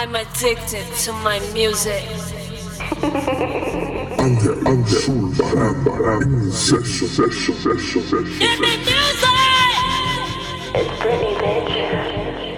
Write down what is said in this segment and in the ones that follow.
I'm addicted to my music. Under, under, baram, baram, session, session, session, session. Give me music! It's Britney, bitch.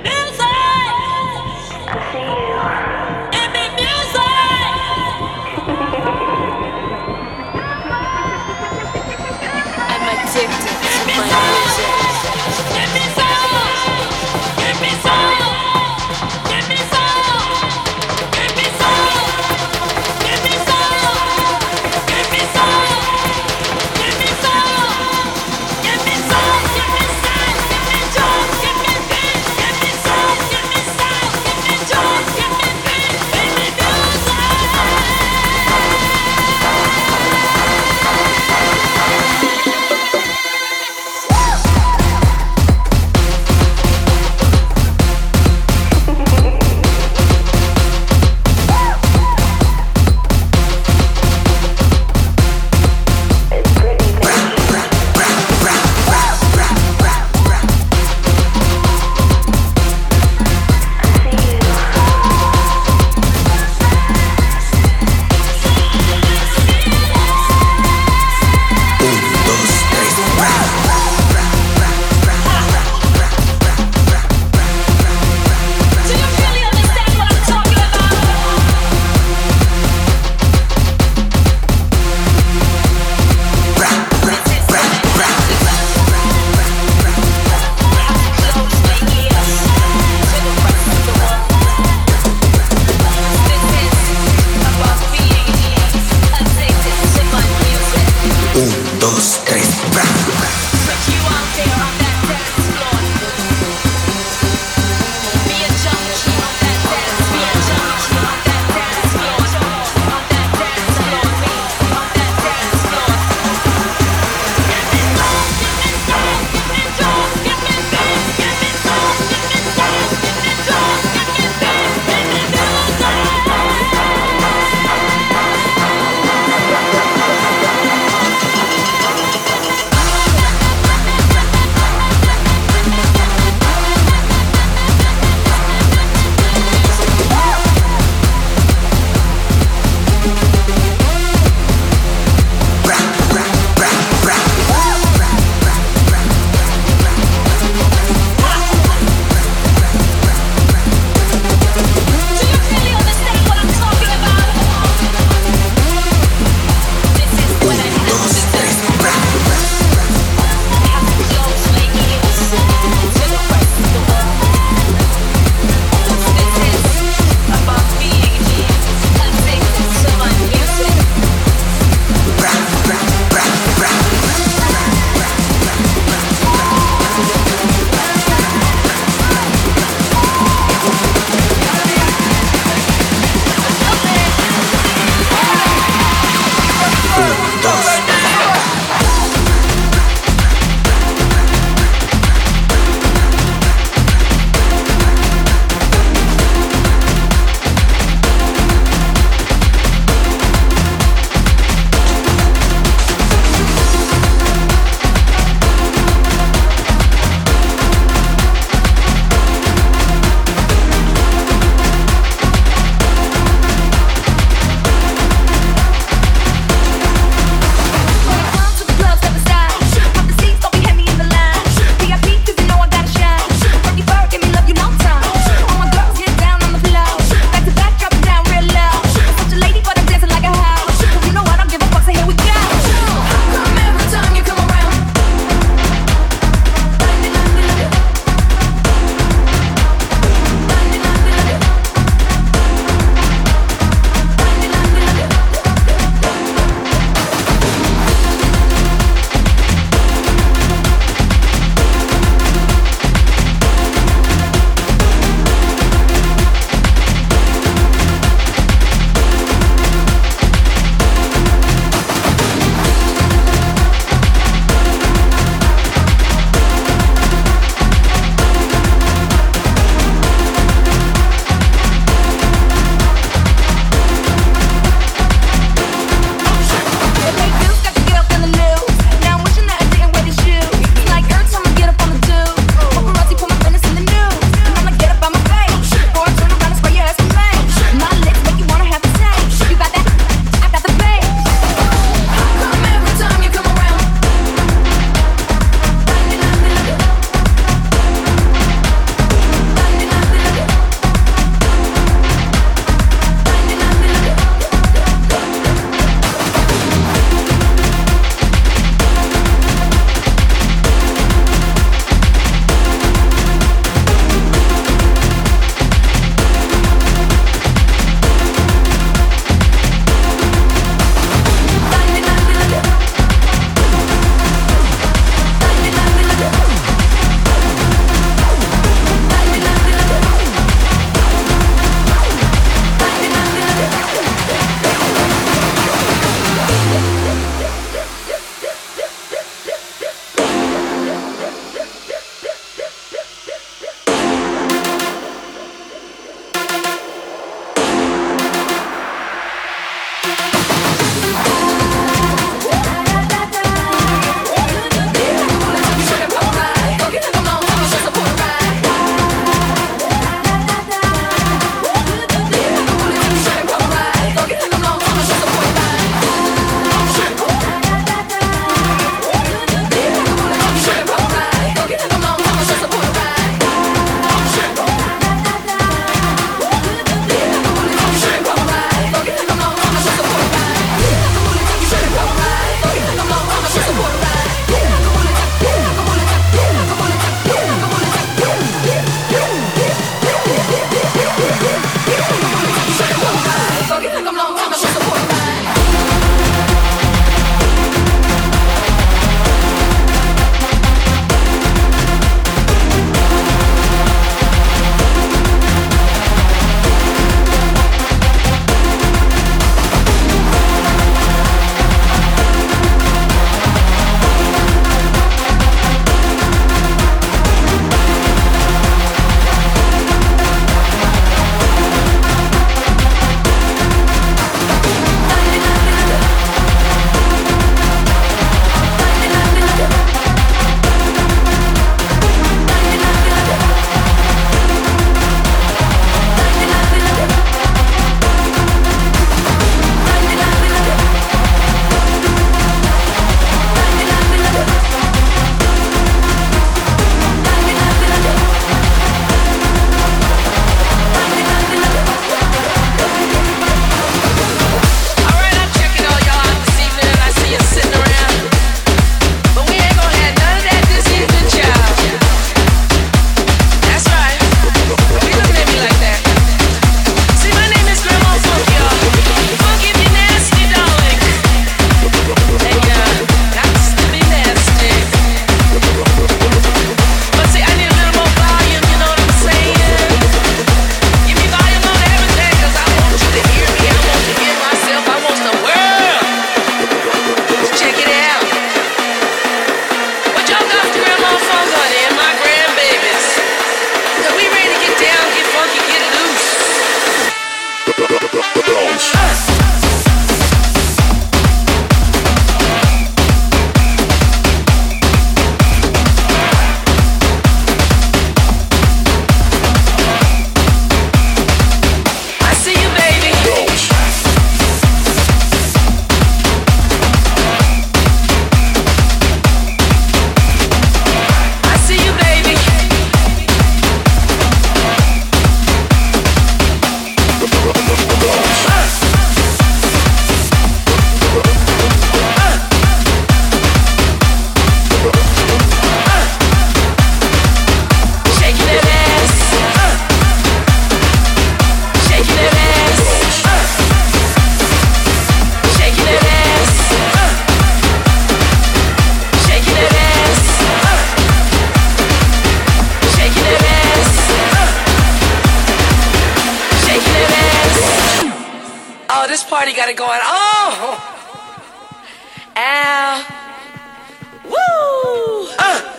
dos, três pra.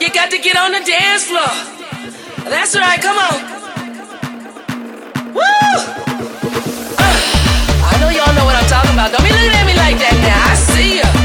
You got to get on the dance floor. That's right, come on. Woo! Uh, I know y'all know what I'm talking about. Don't be looking at me like that now. I see ya.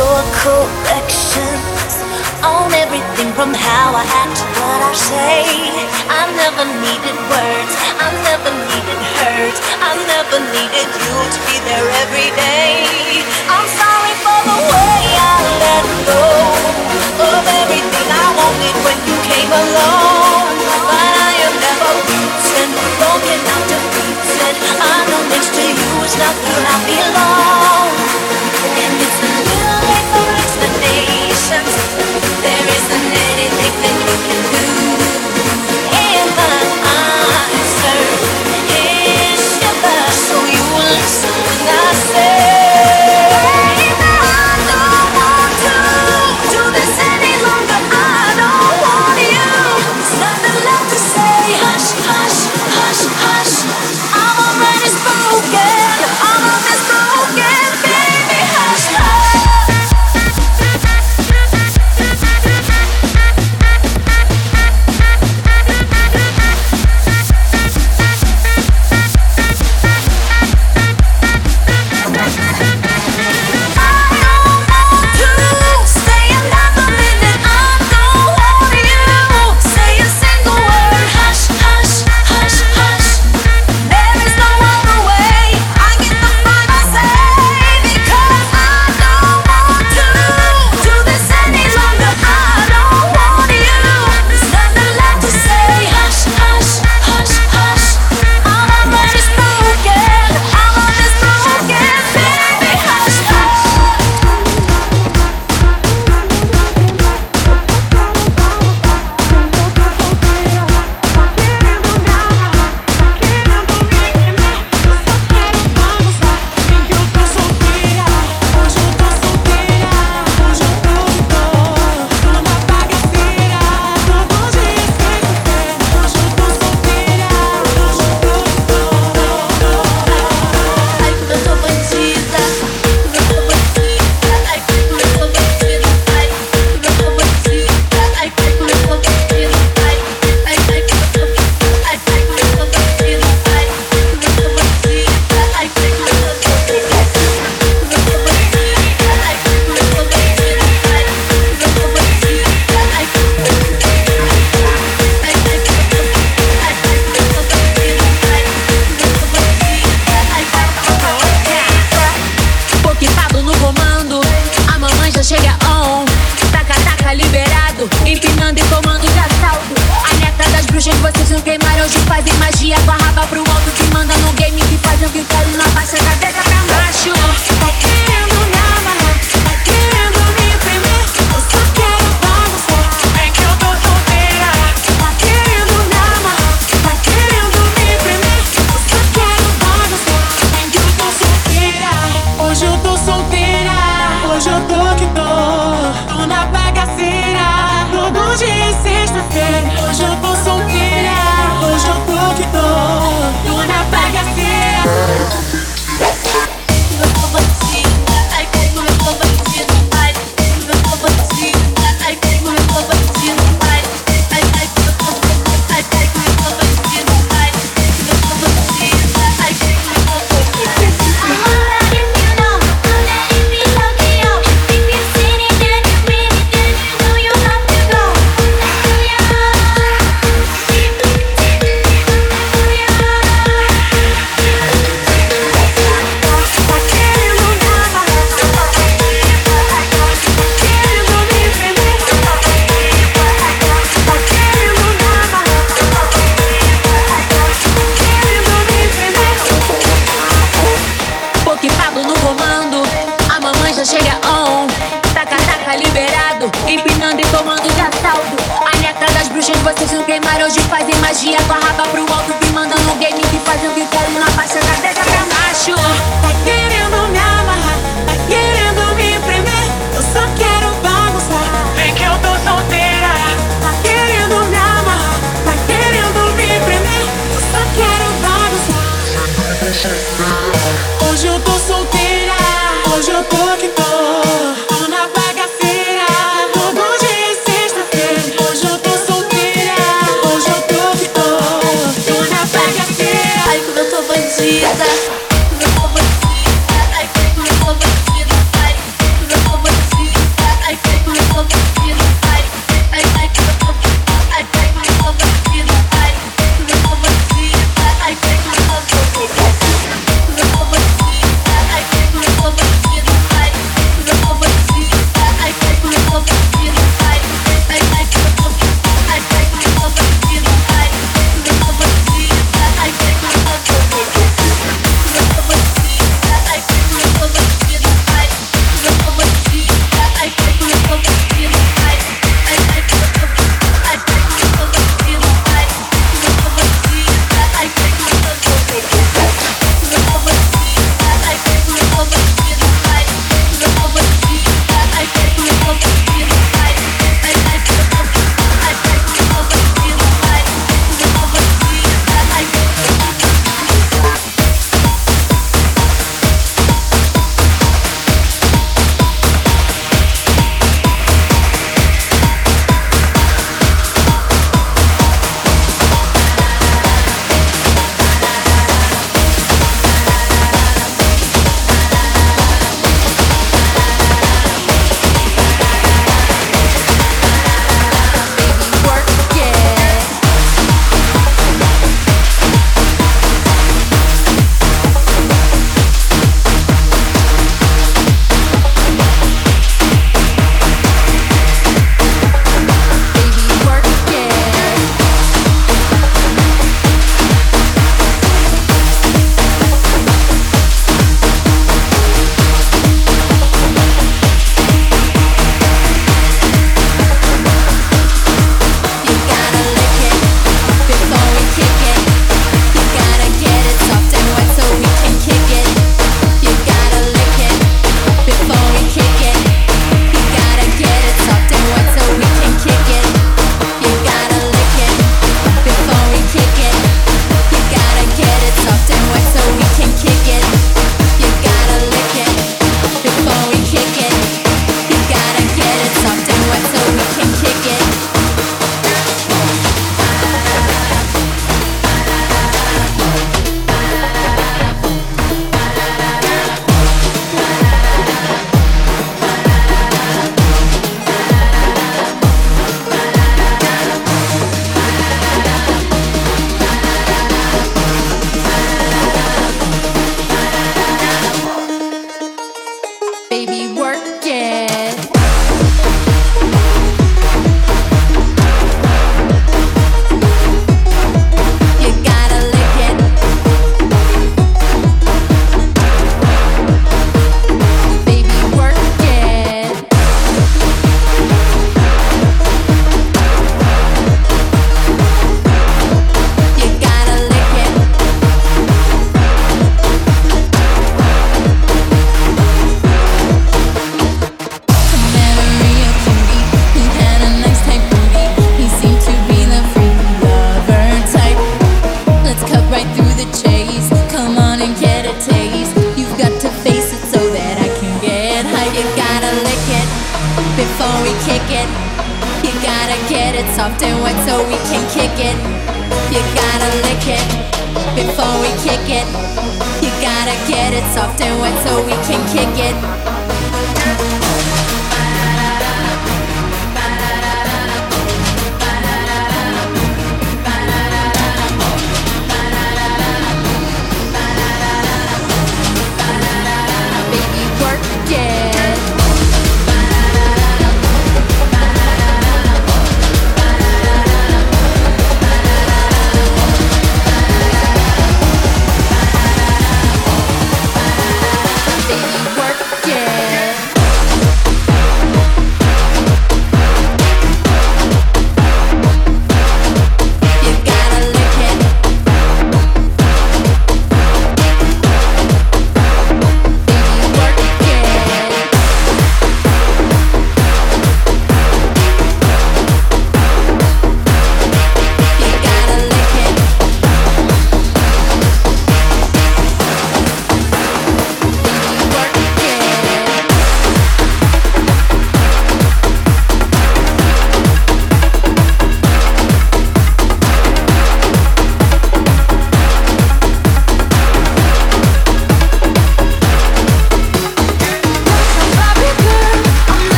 your corrections on everything from how I act to what I say. I never needed words, I never needed hurt, I never needed you to be there every day. I'm sorry for the way I let go of everything I wanted when you came along, but I am never rooted, broken out to rooted. I know next to you is not where I belong. There isn't anything that you can do.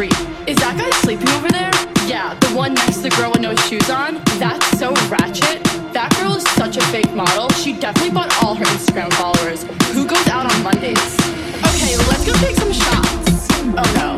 Creep. Is that guy sleeping over there? Yeah, the one next to the girl with no shoes on. That's so ratchet. That girl is such a fake model. She definitely bought all her Instagram followers. Who goes out on Mondays? Okay, let's go take some shots. Oh no.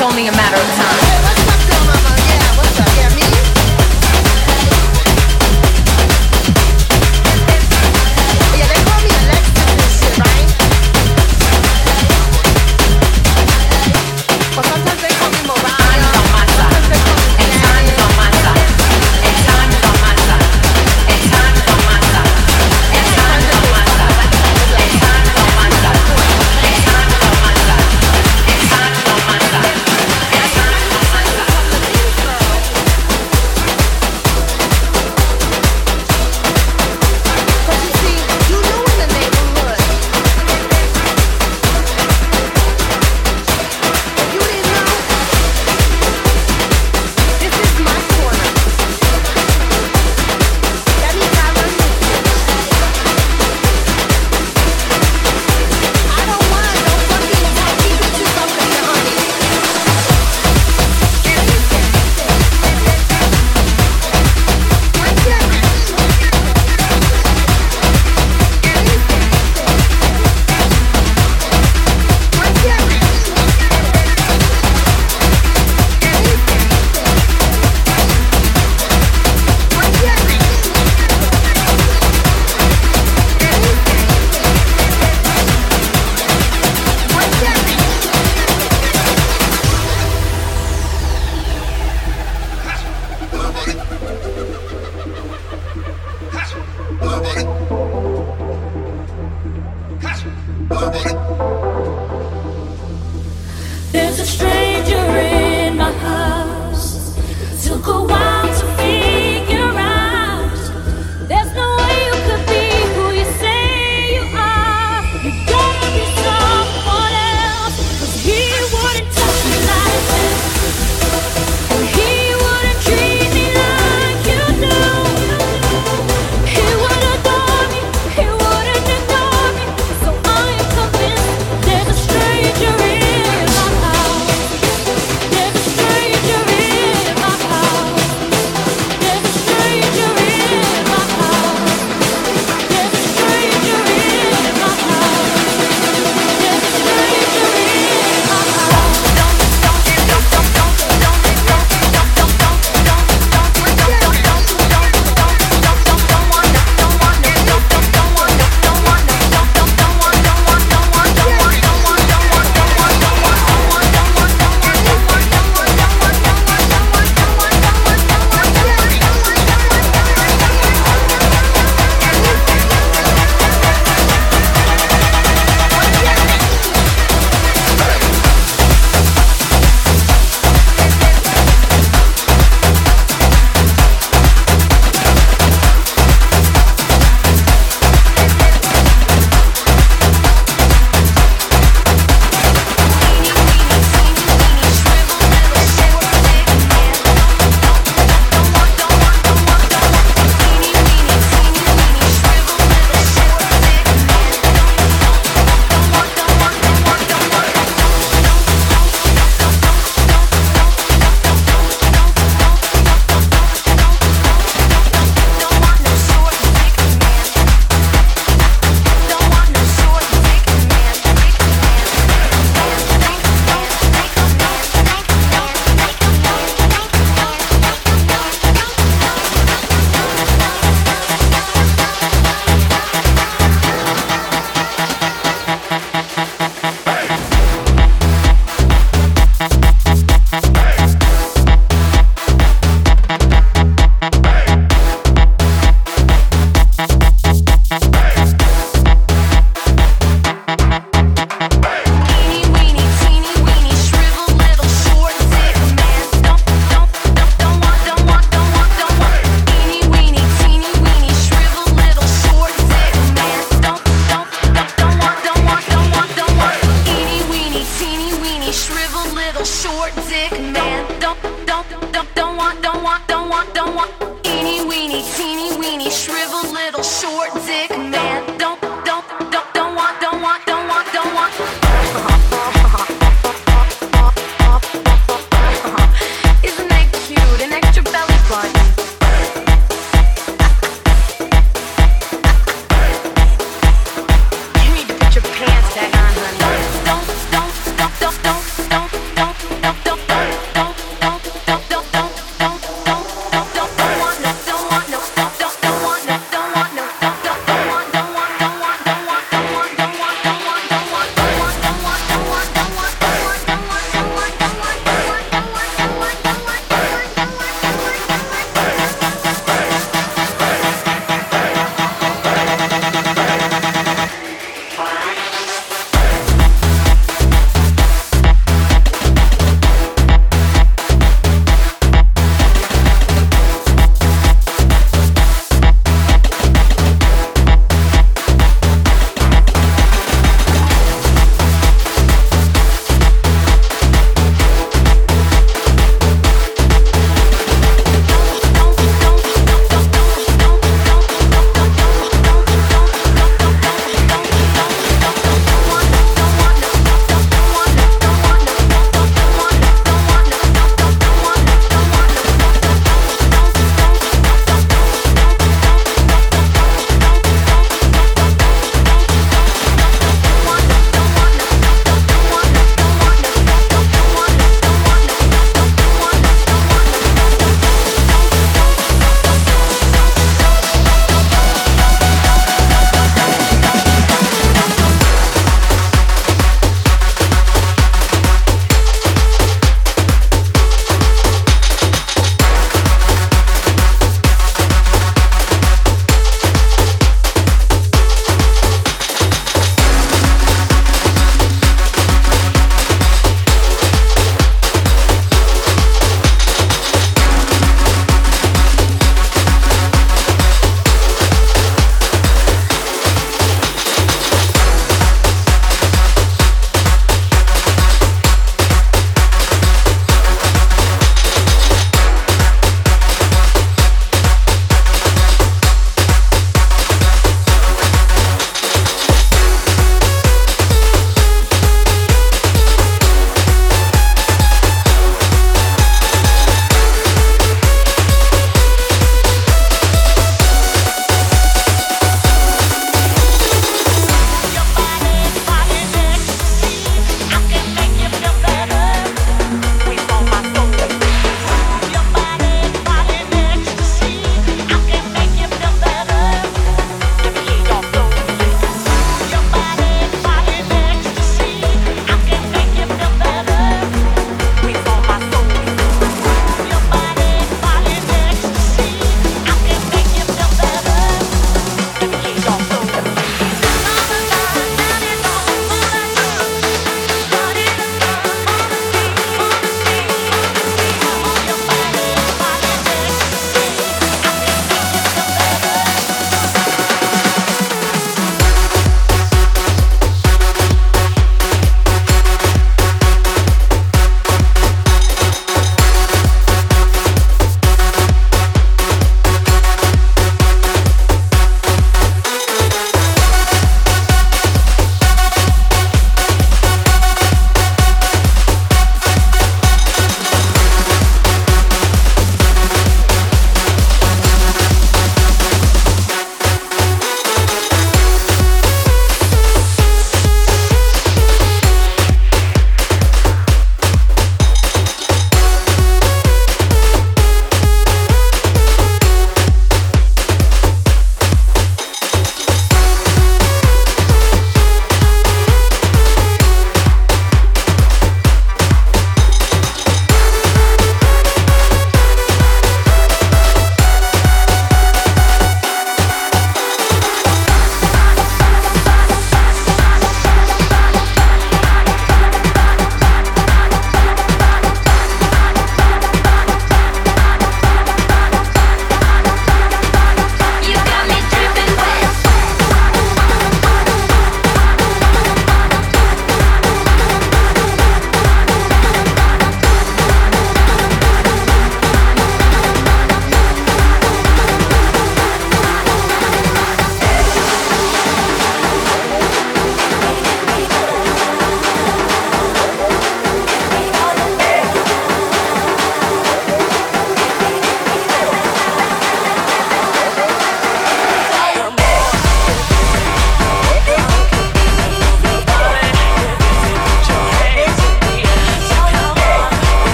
It's only a matter of time.